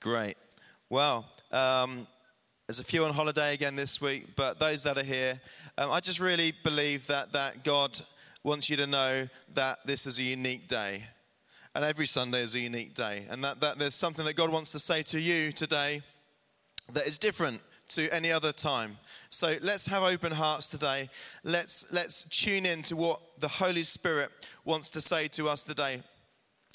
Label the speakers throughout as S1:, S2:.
S1: Great. Well, um, there's a few on holiday again this week, but those that are here, um, I just really believe that, that God wants you to know that this is a unique day. And every Sunday is a unique day. And that, that there's something that God wants to say to you today that is different to any other time. So let's have open hearts today. Let's, let's tune in to what the Holy Spirit wants to say to us today.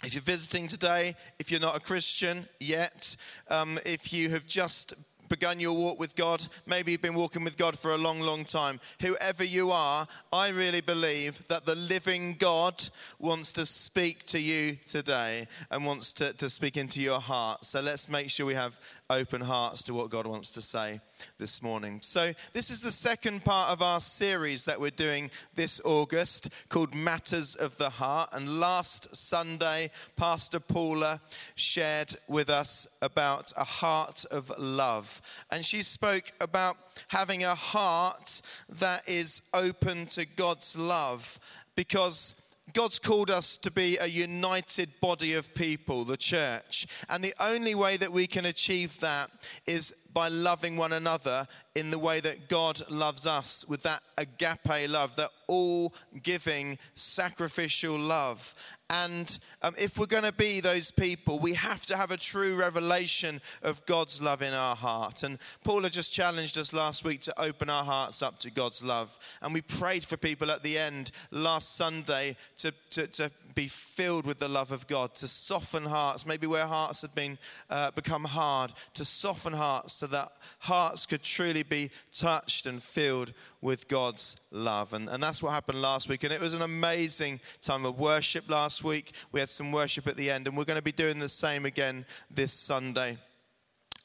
S1: If you're visiting today, if you're not a Christian yet, um, if you have just begun your walk with God, maybe you've been walking with God for a long, long time, whoever you are, I really believe that the living God wants to speak to you today and wants to, to speak into your heart. So let's make sure we have open hearts to what God wants to say this morning. So, this is the second part of our series that we're doing this August called Matters of the Heart. And last Sunday, Pastor Paula shared with us about a heart of love. And she spoke about having a heart that is open to God's love because God's called us to be a united body of people, the church. And the only way that we can achieve that is by loving one another in the way that God loves us, with that agape love, that all giving, sacrificial love. And um, if we're going to be those people, we have to have a true revelation of God's love in our heart. And Paula just challenged us last week to open our hearts up to God's love. And we prayed for people at the end last Sunday to, to, to be filled with the love of God, to soften hearts, maybe where hearts had been uh, become hard, to soften hearts so that hearts could truly be touched and filled with God's love. And, and that's what happened last week. And it was an amazing time of worship last week. We had some worship at the end, and we're going to be doing the same again this Sunday.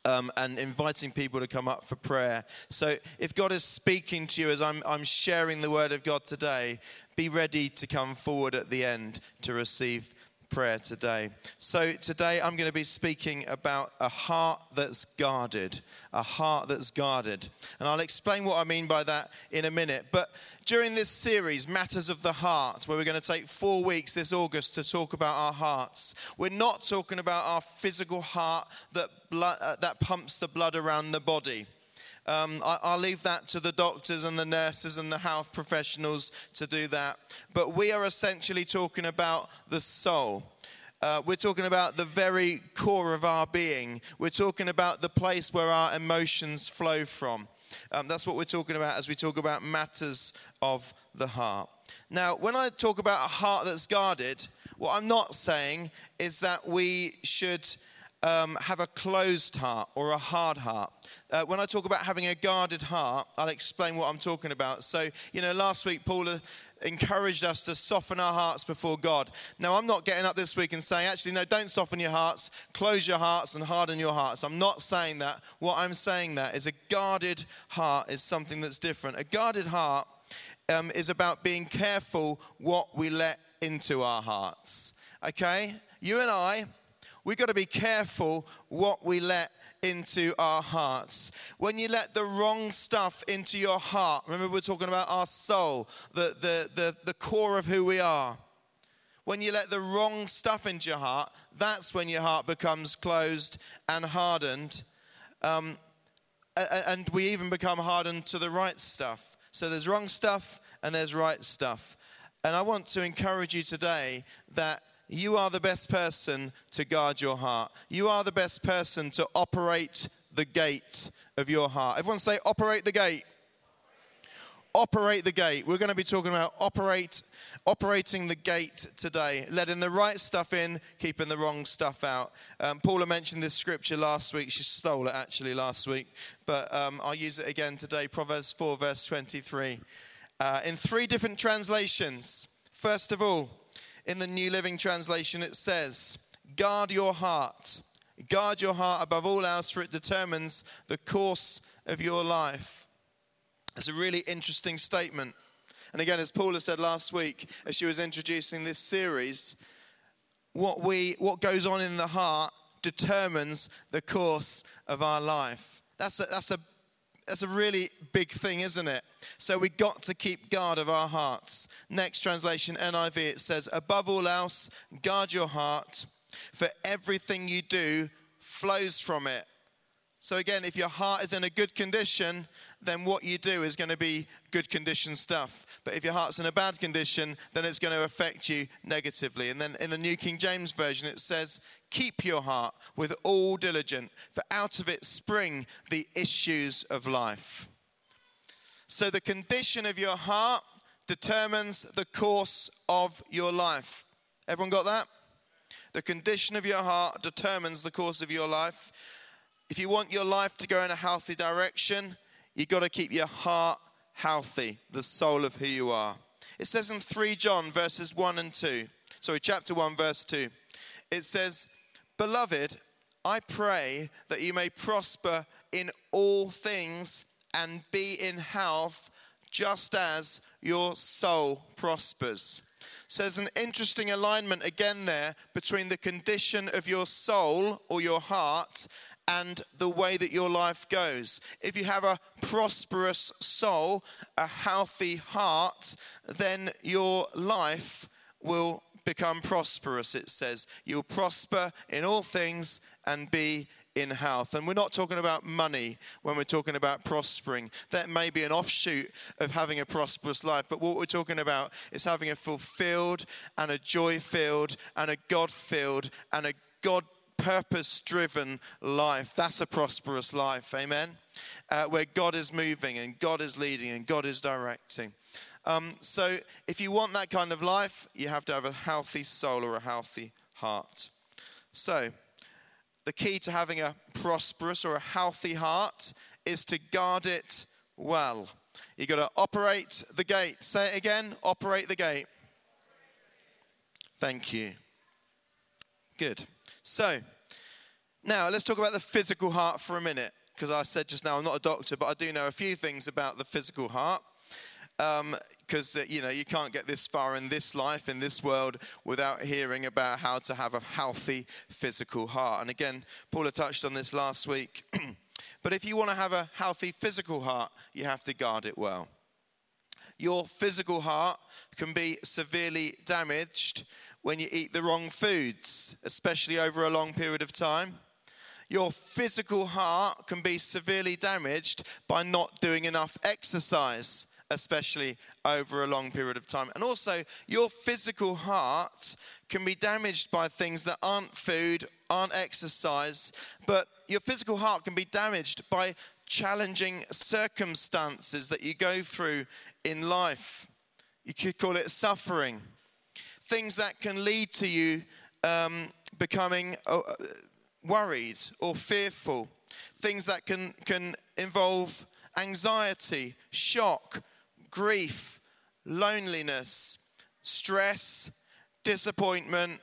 S1: Um, and inviting people to come up for prayer. So, if God is speaking to you as I'm, I'm sharing the word of God today, be ready to come forward at the end to receive prayer today. So, today I'm going to be speaking about a heart that's guarded. A heart that's guarded. And I'll explain what I mean by that in a minute. But during this series, Matters of the Heart, where we're going to take four weeks this August to talk about our hearts, we're not talking about our physical heart that, blood, uh, that pumps the blood around the body. Um, I, will leave that to the doctors and the nurses and the health professionals to do that. But we are essentially talking about the soul. Uh, we're talking about the very core of our being. We're talking about the place where our emotions flow from. Um, that's what we're talking about as we talk about matters of the heart. Now, when I talk about a heart that's guarded, what I'm not saying is that we should um, have a closed heart or a hard heart. Uh, when I talk about having a guarded heart, I'll explain what I'm talking about. So, you know, last week Paula encouraged us to soften our hearts before God. Now, I'm not getting up this week and saying, actually, no, don't soften your hearts, close your hearts and harden your hearts. I'm not saying that. What I'm saying that is a guarded heart is something that's different. A guarded heart um, is about being careful what we let into our hearts. Okay? You and I We've got to be careful what we let into our hearts. When you let the wrong stuff into your heart, remember we're talking about our soul, the, the, the, the core of who we are. When you let the wrong stuff into your heart, that's when your heart becomes closed and hardened. Um, and we even become hardened to the right stuff. So there's wrong stuff and there's right stuff. And I want to encourage you today that you are the best person to guard your heart. You are the best person to operate the gate of your heart. Everyone say, operate the gate. Operate the gate. We're going to be talking about operate, operating the gate today, letting the right stuff in, keeping the wrong stuff out. Um, Paula mentioned this scripture last week. She stole it actually last week, but um, I'll use it again today. Proverbs 4, verse 23. Uh, in three different translations. First of all, in the New Living Translation, it says, Guard your heart. Guard your heart above all else, for it determines the course of your life. It's a really interesting statement. And again, as Paula said last week, as she was introducing this series, what, we, what goes on in the heart determines the course of our life. That's a, that's a that's a really big thing, isn't it? So we got to keep guard of our hearts. Next translation, NIV, it says, Above all else, guard your heart, for everything you do flows from it. So, again, if your heart is in a good condition, then what you do is going to be good condition stuff. But if your heart's in a bad condition, then it's going to affect you negatively. And then in the New King James Version, it says, Keep your heart with all diligence, for out of it spring the issues of life. So, the condition of your heart determines the course of your life. Everyone got that? The condition of your heart determines the course of your life. If you want your life to go in a healthy direction, you've got to keep your heart healthy, the soul of who you are. It says in 3 John verses 1 and 2, sorry, chapter 1, verse 2, it says, Beloved, I pray that you may prosper in all things and be in health just as your soul prospers. So there's an interesting alignment again there between the condition of your soul or your heart and the way that your life goes. If you have a prosperous soul, a healthy heart, then your life will become prosperous, it says. You'll prosper in all things and be in health. And we're not talking about money when we're talking about prospering. That may be an offshoot of having a prosperous life, but what we're talking about is having a fulfilled and a joy filled and a God filled and a God purpose driven life. That's a prosperous life, amen? Uh, where God is moving and God is leading and God is directing. Um, so, if you want that kind of life, you have to have a healthy soul or a healthy heart. So, the key to having a prosperous or a healthy heart is to guard it well. You've got to operate the gate. Say it again operate the gate. Thank you. Good. So, now let's talk about the physical heart for a minute. Because I said just now, I'm not a doctor, but I do know a few things about the physical heart. Because, um, uh, you know, you can't get this far in this life, in this world, without hearing about how to have a healthy physical heart. And again, Paula touched on this last week. but if you want to have a healthy physical heart, you have to guard it well. Your physical heart can be severely damaged when you eat the wrong foods, especially over a long period of time. Your physical heart can be severely damaged by not doing enough exercise, especially over a long period of time. And also, your physical heart can be damaged by things that aren't food, aren't exercise, but your physical heart can be damaged by challenging circumstances that you go through in life. You could call it suffering things that can lead to you um, becoming uh, worried or fearful, things that can, can involve anxiety, shock, grief, loneliness, stress, disappointment,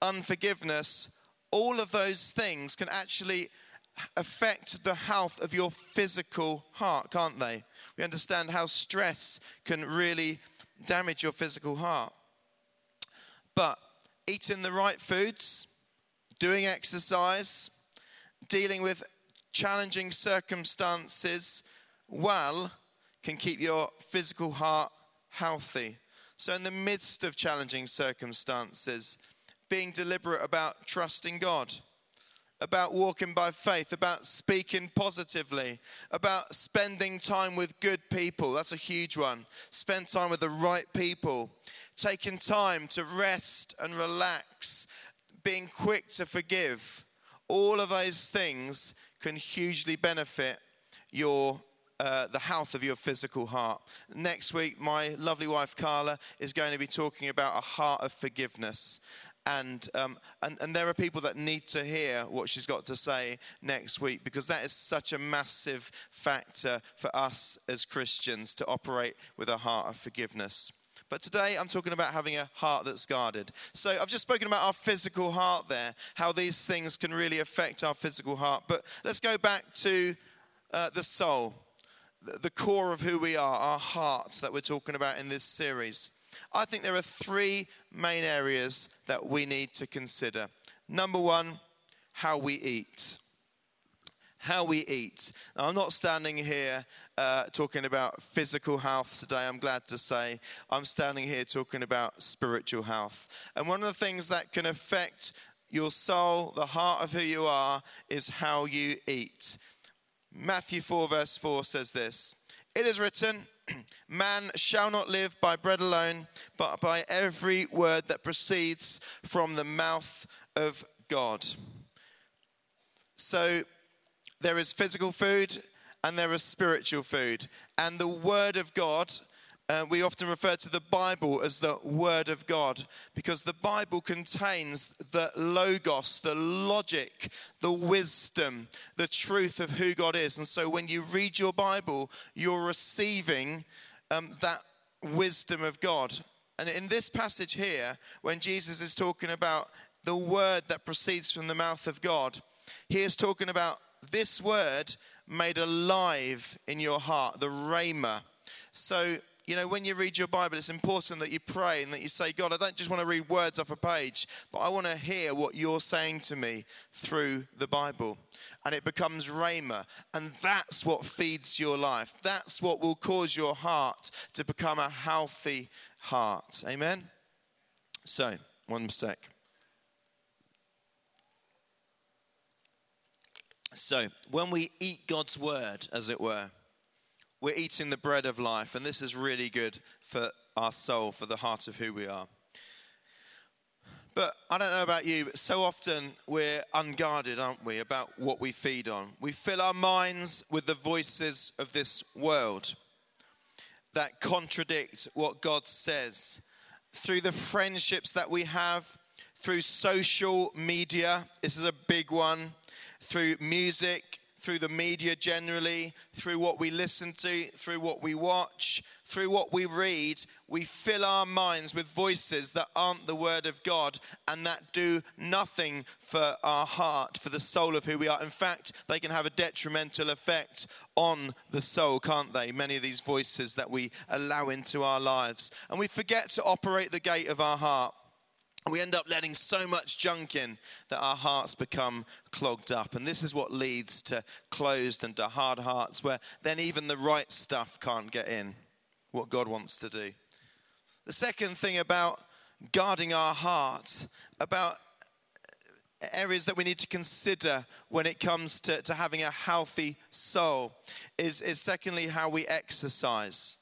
S1: unforgiveness. All of those things can actually affect the health of your physical heart, can't they? We understand how stress can really damage your physical heart. But eating the right foods, doing exercise, dealing with challenging circumstances well can keep your physical heart healthy. So, in the midst of challenging circumstances, being deliberate about trusting God, about walking by faith, about speaking positively, about spending time with good people. That's a huge one. Spend time with the right people taking time to rest and relax, being quick to forgive, all of those things can hugely benefit your uh, the health of your physical heart. Next week, my lovely wife Carla is going to be talking about a heart of forgiveness. And, um, and, and there are people that need to hear what she's got to say next week because that is such a massive factor for us as Christians to operate with a heart of forgiveness. But today I'm talking about having a heart that's guarded. So I've just spoken about our physical heart there, how these things can really affect our physical heart. But let's go back to uh, the soul, the core of who we are, our heart that we're talking about in this series. I think there are three main areas that we need to consider. Number one, how we eat how we eat. Now, I'm not standing here uh, talking about physical health today, I'm glad to say. I'm standing here talking about spiritual health. And one of the things that can affect your soul, the heart of who you are, is how you eat. Matthew 4, verse 4 says this It is written, Man shall not live by bread alone, but by every word that proceeds from the mouth of God. So there is physical food and there is spiritual food. And the Word of God uh, we often refer to the Bible as the Word of God because the Bible contains the logos, the logic, the wisdom, the truth of who God is. And so when you read your Bible, you're receiving um, that wisdom of God. And in this passage here, when Jesus is talking about the word that proceeds from the mouth of God, he is talking about this word made alive in your heart, the rhema. So you know, when you read your Bible, it's important that you pray and that you say, God, I don't just want to read words off a page, but I want to hear what you're saying to me through the Bible. And it becomes rhema. And that's what feeds your life. That's what will cause your heart to become a healthy heart. Amen? So, one sec. So, when we eat God's word, as it were, we're eating the bread of life, and this is really good for our soul, for the heart of who we are. But I don't know about you, but so often we're unguarded, aren't we, about what we feed on. We fill our minds with the voices of this world that contradict what God says. Through the friendships that we have, through social media, this is a big one, through music, through the media generally, through what we listen to, through what we watch, through what we read, we fill our minds with voices that aren't the Word of God and that do nothing for our heart, for the soul of who we are. In fact, they can have a detrimental effect on the soul, can't they? Many of these voices that we allow into our lives. And we forget to operate the gate of our heart. We end up letting so much junk in that our hearts become clogged up. And this is what leads to closed and to hard hearts, where then even the right stuff can't get in, what God wants to do. The second thing about guarding our heart, about areas that we need to consider when it comes to, to having a healthy soul, is, is secondly how we exercise.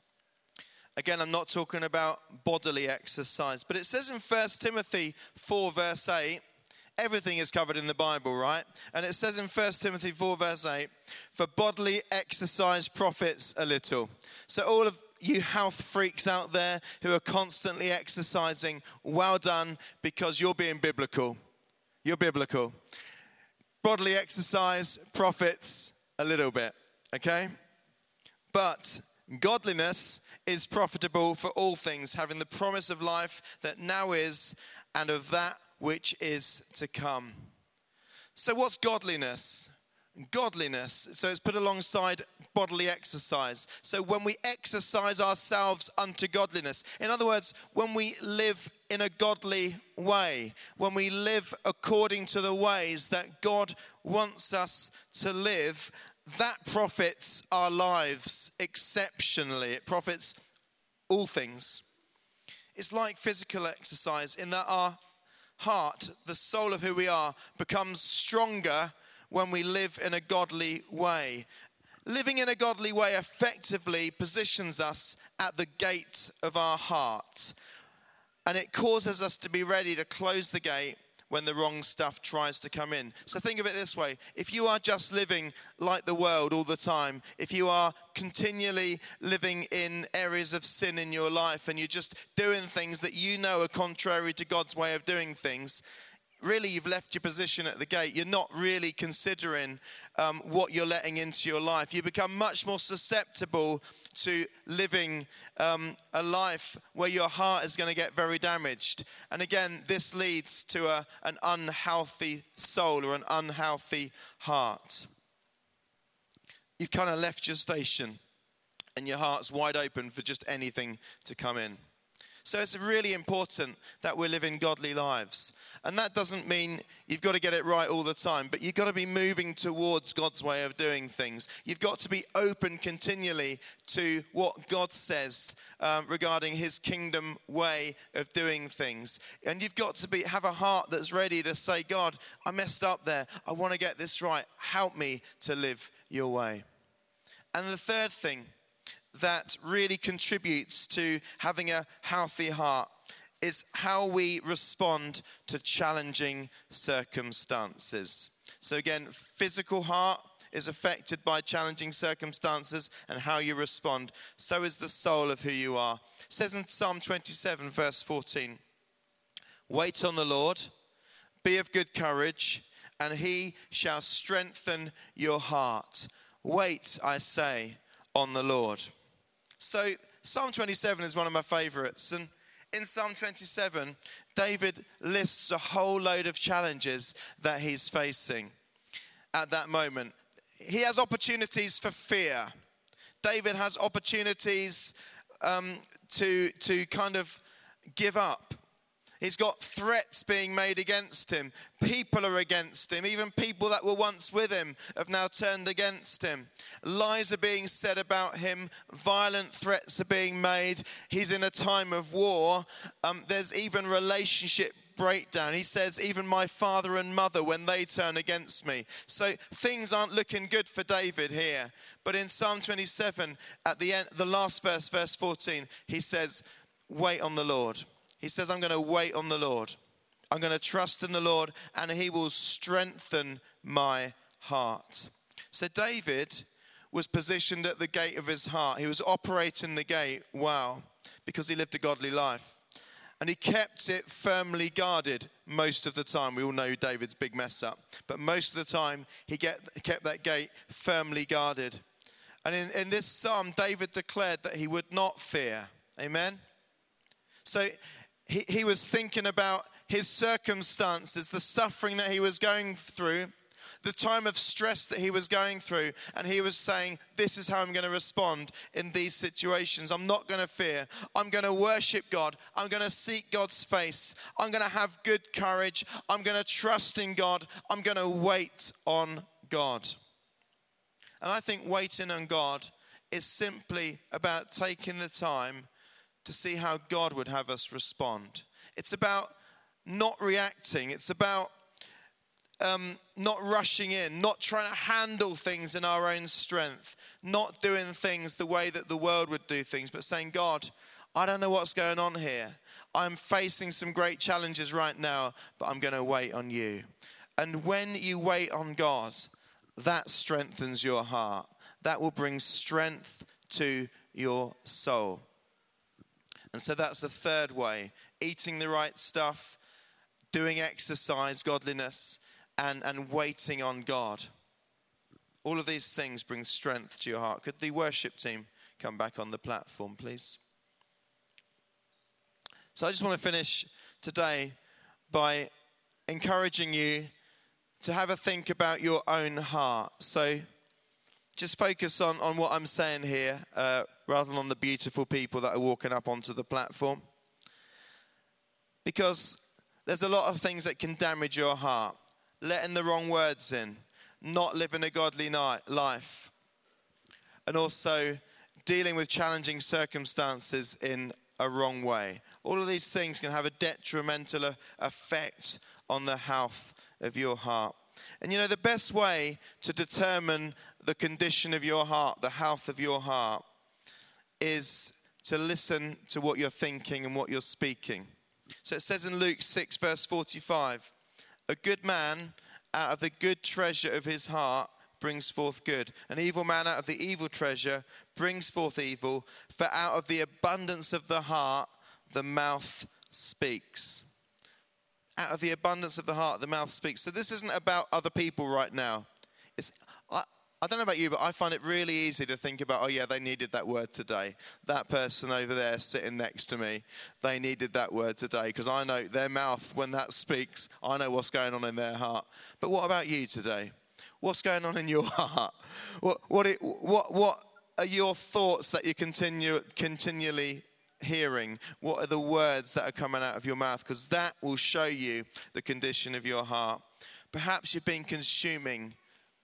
S1: Again, I'm not talking about bodily exercise, but it says in 1 Timothy 4, verse 8, everything is covered in the Bible, right? And it says in 1 Timothy 4, verse 8, for bodily exercise profits a little. So, all of you health freaks out there who are constantly exercising, well done because you're being biblical. You're biblical. Bodily exercise profits a little bit, okay? But godliness is profitable for all things, having the promise of life that now is and of that which is to come. So, what's godliness? Godliness. So, it's put alongside bodily exercise. So, when we exercise ourselves unto godliness, in other words, when we live in a godly way, when we live according to the ways that God wants us to live, that profits our lives exceptionally. It profits all things. It's like physical exercise in that our heart, the soul of who we are, becomes stronger when we live in a godly way. Living in a godly way effectively positions us at the gate of our heart. And it causes us to be ready to close the gate when the wrong stuff tries to come in. So think of it this way if you are just living like the world all the time, if you are continually living in areas of sin in your life and you're just doing things that you know are contrary to God's way of doing things, really you've left your position at the gate. You're not really considering um, what you're letting into your life. You become much more susceptible to living um, a life where your heart is going to get very damaged. And again, this leads to a, an unhealthy soul or an unhealthy heart. You've kind of left your station and your heart's wide open for just anything to come in. So it's really important that we're living godly lives. And that doesn't mean you've got to get it right all the time, but you've got to be moving towards God's way of doing things. You've got to be open continually to what God says um, regarding his kingdom way of doing things. And you've got to be, have a heart that's ready to say, God, I messed up there. I want to get this right. Help me to live your way. And the third thing, that really contributes to having a healthy heart is how we respond to challenging circumstances. So, again, physical heart is affected by challenging circumstances and how you respond. So is the soul of who you are. It says in Psalm 27, verse 14 Wait on the Lord, be of good courage, and he shall strengthen your heart. Wait, I say, on the Lord. So, Psalm 27 is one of my favorites. And in Psalm 27, David lists a whole load of challenges that he's facing at that moment. He has opportunities for fear. David has opportunities um, to, to kind of give up He's got threats being made against him. People are against him. Even people that were once with him have now turned against him. Lies are being said about him. Violent threats are being made. He's in a time of war. Um, there's even relationship breakdown. He says, Even my father and mother, when they turn against me. So things aren't looking good for David here. But in Psalm 27, at the end, the last verse, verse 14, he says, Wait on the Lord. He says, I'm going to wait on the Lord. I'm going to trust in the Lord, and He will strengthen my heart. So, David was positioned at the gate of his heart. He was operating the gate, wow, because he lived a godly life. And he kept it firmly guarded most of the time. We all know David's big mess up. But most of the time, he get, kept that gate firmly guarded. And in, in this psalm, David declared that he would not fear. Amen? So he, he was thinking about his circumstances, the suffering that he was going through, the time of stress that he was going through, and he was saying, This is how I'm going to respond in these situations. I'm not going to fear. I'm going to worship God. I'm going to seek God's face. I'm going to have good courage. I'm going to trust in God. I'm going to wait on God. And I think waiting on God is simply about taking the time to see how God would have us respond. It's about not reacting, it's about um, not rushing in, not trying to handle things in our own strength, not doing things the way that the world would do things, but saying, God, I don't know what's going on here. I'm facing some great challenges right now, but I'm going to wait on you. And when you wait on God, that strengthens your heart. That will bring strength to your soul. And so that's the third way eating the right stuff, doing exercise, godliness, and, and waiting on God. All of these things bring strength to your heart. Could the worship team come back on the platform, please? So I just want to finish today by encouraging you to have a think about your own heart. So just focus on, on what I'm saying here uh, rather than on the beautiful people that are walking up onto the platform. Because there's a lot of things that can damage your heart. Letting the wrong words in, not living a godly life, and also dealing with challenging circumstances in a wrong way. All of these things can have a detrimental effect on the health of your heart. And you know, the best way to determine the condition of your heart, the health of your heart, is to listen to what you're thinking and what you're speaking. So it says in Luke 6, verse 45 A good man out of the good treasure of his heart brings forth good. An evil man out of the evil treasure brings forth evil, for out of the abundance of the heart the mouth speaks out of the abundance of the heart, the mouth speaks. So this isn't about other people right now. It's, I, don't know about you, but I find it really easy to think about, oh, yeah, they needed that word today. That person over there sitting next to me, they needed that word today because I know their mouth, when that speaks, I know what's going on in their heart. But what about you today? What's going on in your heart? What, what, it, what, what are your thoughts that you continue, continually hearing? What are the words that are coming out of your mouth? Because that will show you the condition of your heart. Perhaps you've been consuming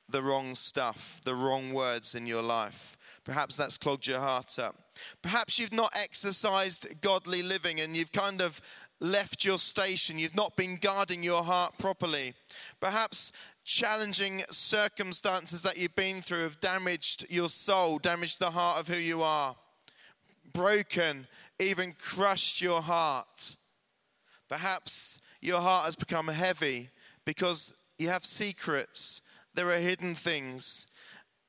S1: the wrong stuff, the wrong words in your life. Perhaps that's clogged your heart up. Perhaps you've not exercised godly living and you've kind of left your station. You've not been guarding your heart properly. Perhaps challenging circumstances that you've been through have damaged your soul, damaged the heart of who you are, broken, even crushed your heart. Perhaps your heart has become heavy because you have secrets, there are hidden things,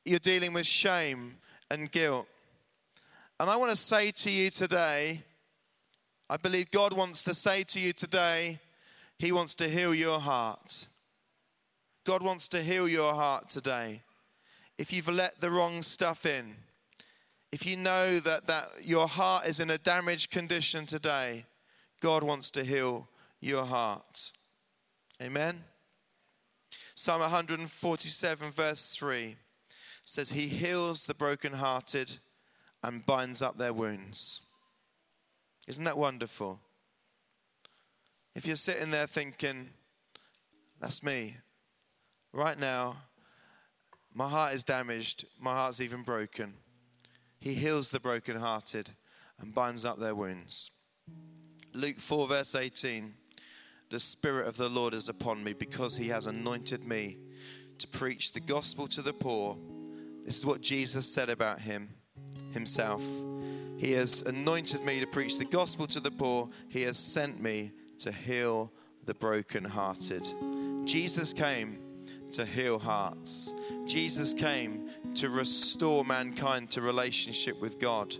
S1: you're dealing with shame and guilt. And I want to say to you today, I believe God wants to say to you today, He wants to heal your heart. God wants to heal your heart today. If you've let the wrong stuff in, if you know that, that your heart is in a damaged condition today, God wants to heal your heart. Amen. Psalm 147, verse 3 says, He heals the brokenhearted and binds up their wounds. Isn't that wonderful? If you're sitting there thinking, That's me, right now, my heart is damaged, my heart's even broken. He heals the brokenhearted and binds up their wounds. Luke 4, verse 18 The Spirit of the Lord is upon me because he has anointed me to preach the gospel to the poor. This is what Jesus said about him himself. He has anointed me to preach the gospel to the poor. He has sent me to heal the brokenhearted. Jesus came to heal hearts. Jesus came to restore mankind to relationship with God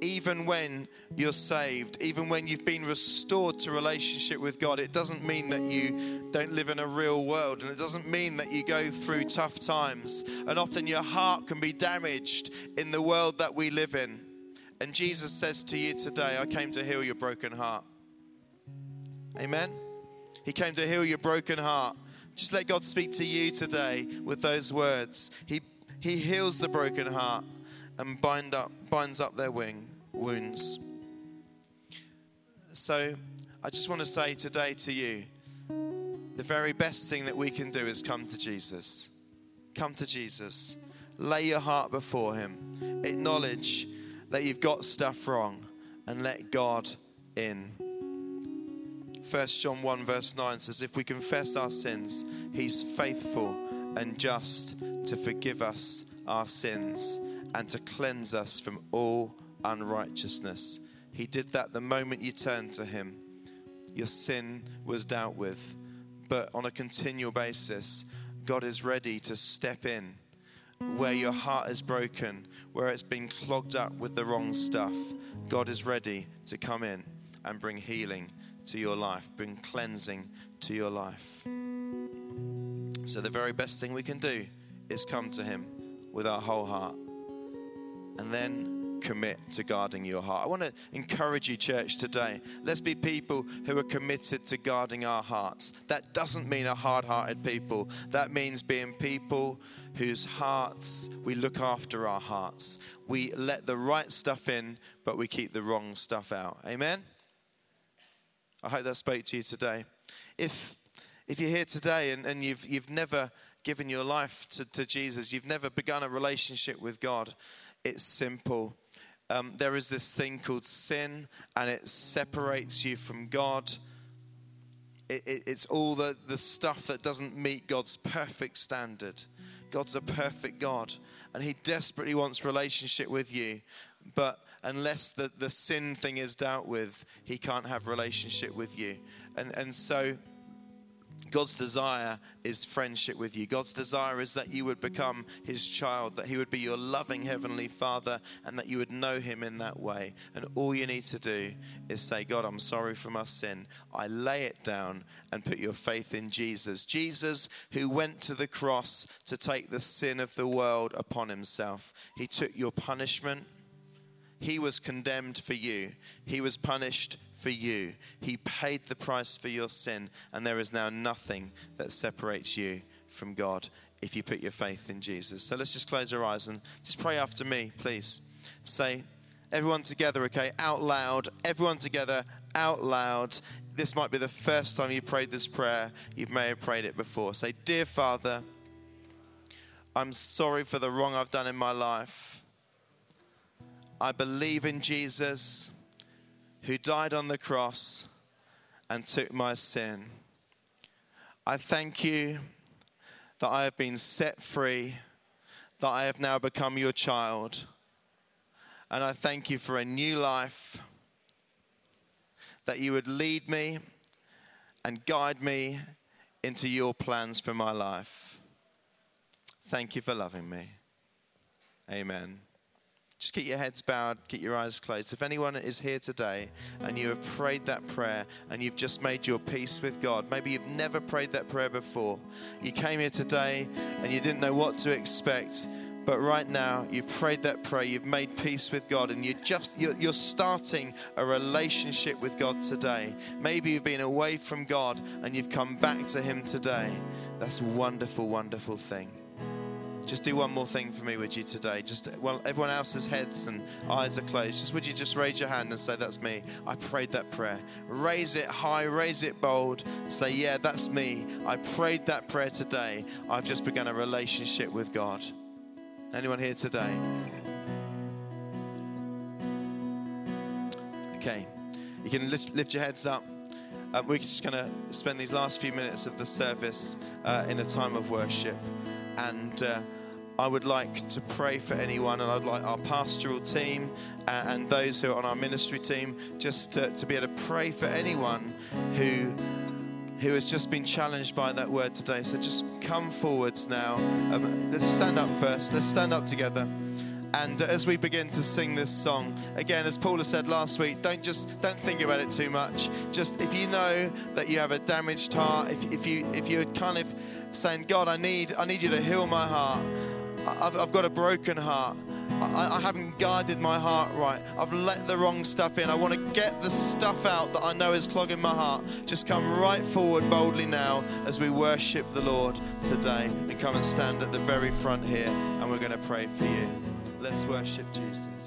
S1: even when you're saved, even when you've been restored to relationship with God, it doesn't mean that you don't live in a real world. And it doesn't mean that you go through tough times. And often your heart can be damaged in the world that we live in. And Jesus says to you today, I came to heal your broken heart. Amen. He came to heal your broken heart. Just let God speak to you today with those words. He, he heals the broken heart and bind up, binds up their wing, wounds. So I just want to say today to you the very best thing that we can do is come to Jesus. Come to Jesus. Lay your heart before Him. Acknowledge that you've got stuff wrong and let God in. 1 John 1, verse 9 says, If we confess our sins, He's faithful and just to forgive us our sins and to cleanse us from all unrighteousness. He did that the moment you turned to Him. Your sin was dealt with. But on a continual basis, God is ready to step in where your heart is broken, where it's been clogged up with the wrong stuff. God is ready to come in and bring healing to your life, bring cleansing to your life. So, the very best thing we can do is come to Him with our whole heart and then commit to guarding your heart. I want to encourage you, church, today. Let's be people who are committed to guarding our hearts. That doesn't mean a hard hearted people, that means being people whose hearts we look after our hearts. We let the right stuff in, but we keep the wrong stuff out. Amen? I hope that spoke to you today. If if you're here today and, and you've, you've never given your life to, to Jesus, you've never begun a relationship with God, it's simple. Um, there is this thing called sin, and it separates you from God. It, it, it's all the, the stuff that doesn't meet God's perfect standard. God's a perfect God, and He desperately wants relationship with you. But unless the, the sin thing is dealt with, He can't have relationship with you. And, and so God's desire is friendship with you. God's desire is that you would become His child, that He would be your loving Heavenly Father, and that you would know Him in that way. And all you need to do is say, God, I'm sorry for my sin. I lay it down and put your faith in Jesus. Jesus, who went to the cross to take the sin of the world upon Himself, He took your punishment. He was condemned for you. He was punished for you. He paid the price for your sin, and there is now nothing that separates you from God if you put your faith in Jesus. So let's just close our eyes and just pray after me, please. Say, Everyone together, okay? Out loud. Everyone together, out loud. This might be the first time you prayed this prayer. You may have prayed it before. Say, Dear Father, I'm sorry for the wrong I've done in my life. I believe in Jesus who died on the cross and took my sin. I thank you that I have been set free, that I have now become your child. And I thank you for a new life, that you would lead me and guide me into your plans for my life. Thank you for loving me. Amen. Just keep your heads bowed, keep your eyes closed. If anyone is here today and you have prayed that prayer and you've just made your peace with God, maybe you've never prayed that prayer before. You came here today and you didn't know what to expect, but right now you've prayed that prayer, you've made peace with God, and you're just you're, you're starting a relationship with God today. Maybe you've been away from God and you've come back to Him today. That's a wonderful, wonderful thing. Just do one more thing for me, would you, today? Just while everyone else's heads and eyes are closed, just would you just raise your hand and say, That's me. I prayed that prayer. Raise it high, raise it bold. Say, Yeah, that's me. I prayed that prayer today. I've just begun a relationship with God. Anyone here today? Okay. You can lift, your heads up. Um, we're just going to spend these last few minutes of the service uh, in a time of worship. And uh, I would like to pray for anyone, and I'd like our pastoral team and those who are on our ministry team just to, to be able to pray for anyone who who has just been challenged by that word today. So just come forwards now. Um, let's stand up first. Let's stand up together. And as we begin to sing this song, again, as Paula said last week, don't just don't think about it too much. Just if you know that you have a damaged heart, if, if you if you're kind of saying, God, I need I need you to heal my heart. I've, I've got a broken heart. I, I, haven't guarded my heart right. I've let the wrong stuff in. I want to get the stuff out that I know is clogging my heart. Just come right forward boldly now as we worship the Lord today and come and stand at the very front here and we're going to pray for you. Let's worship Jesus.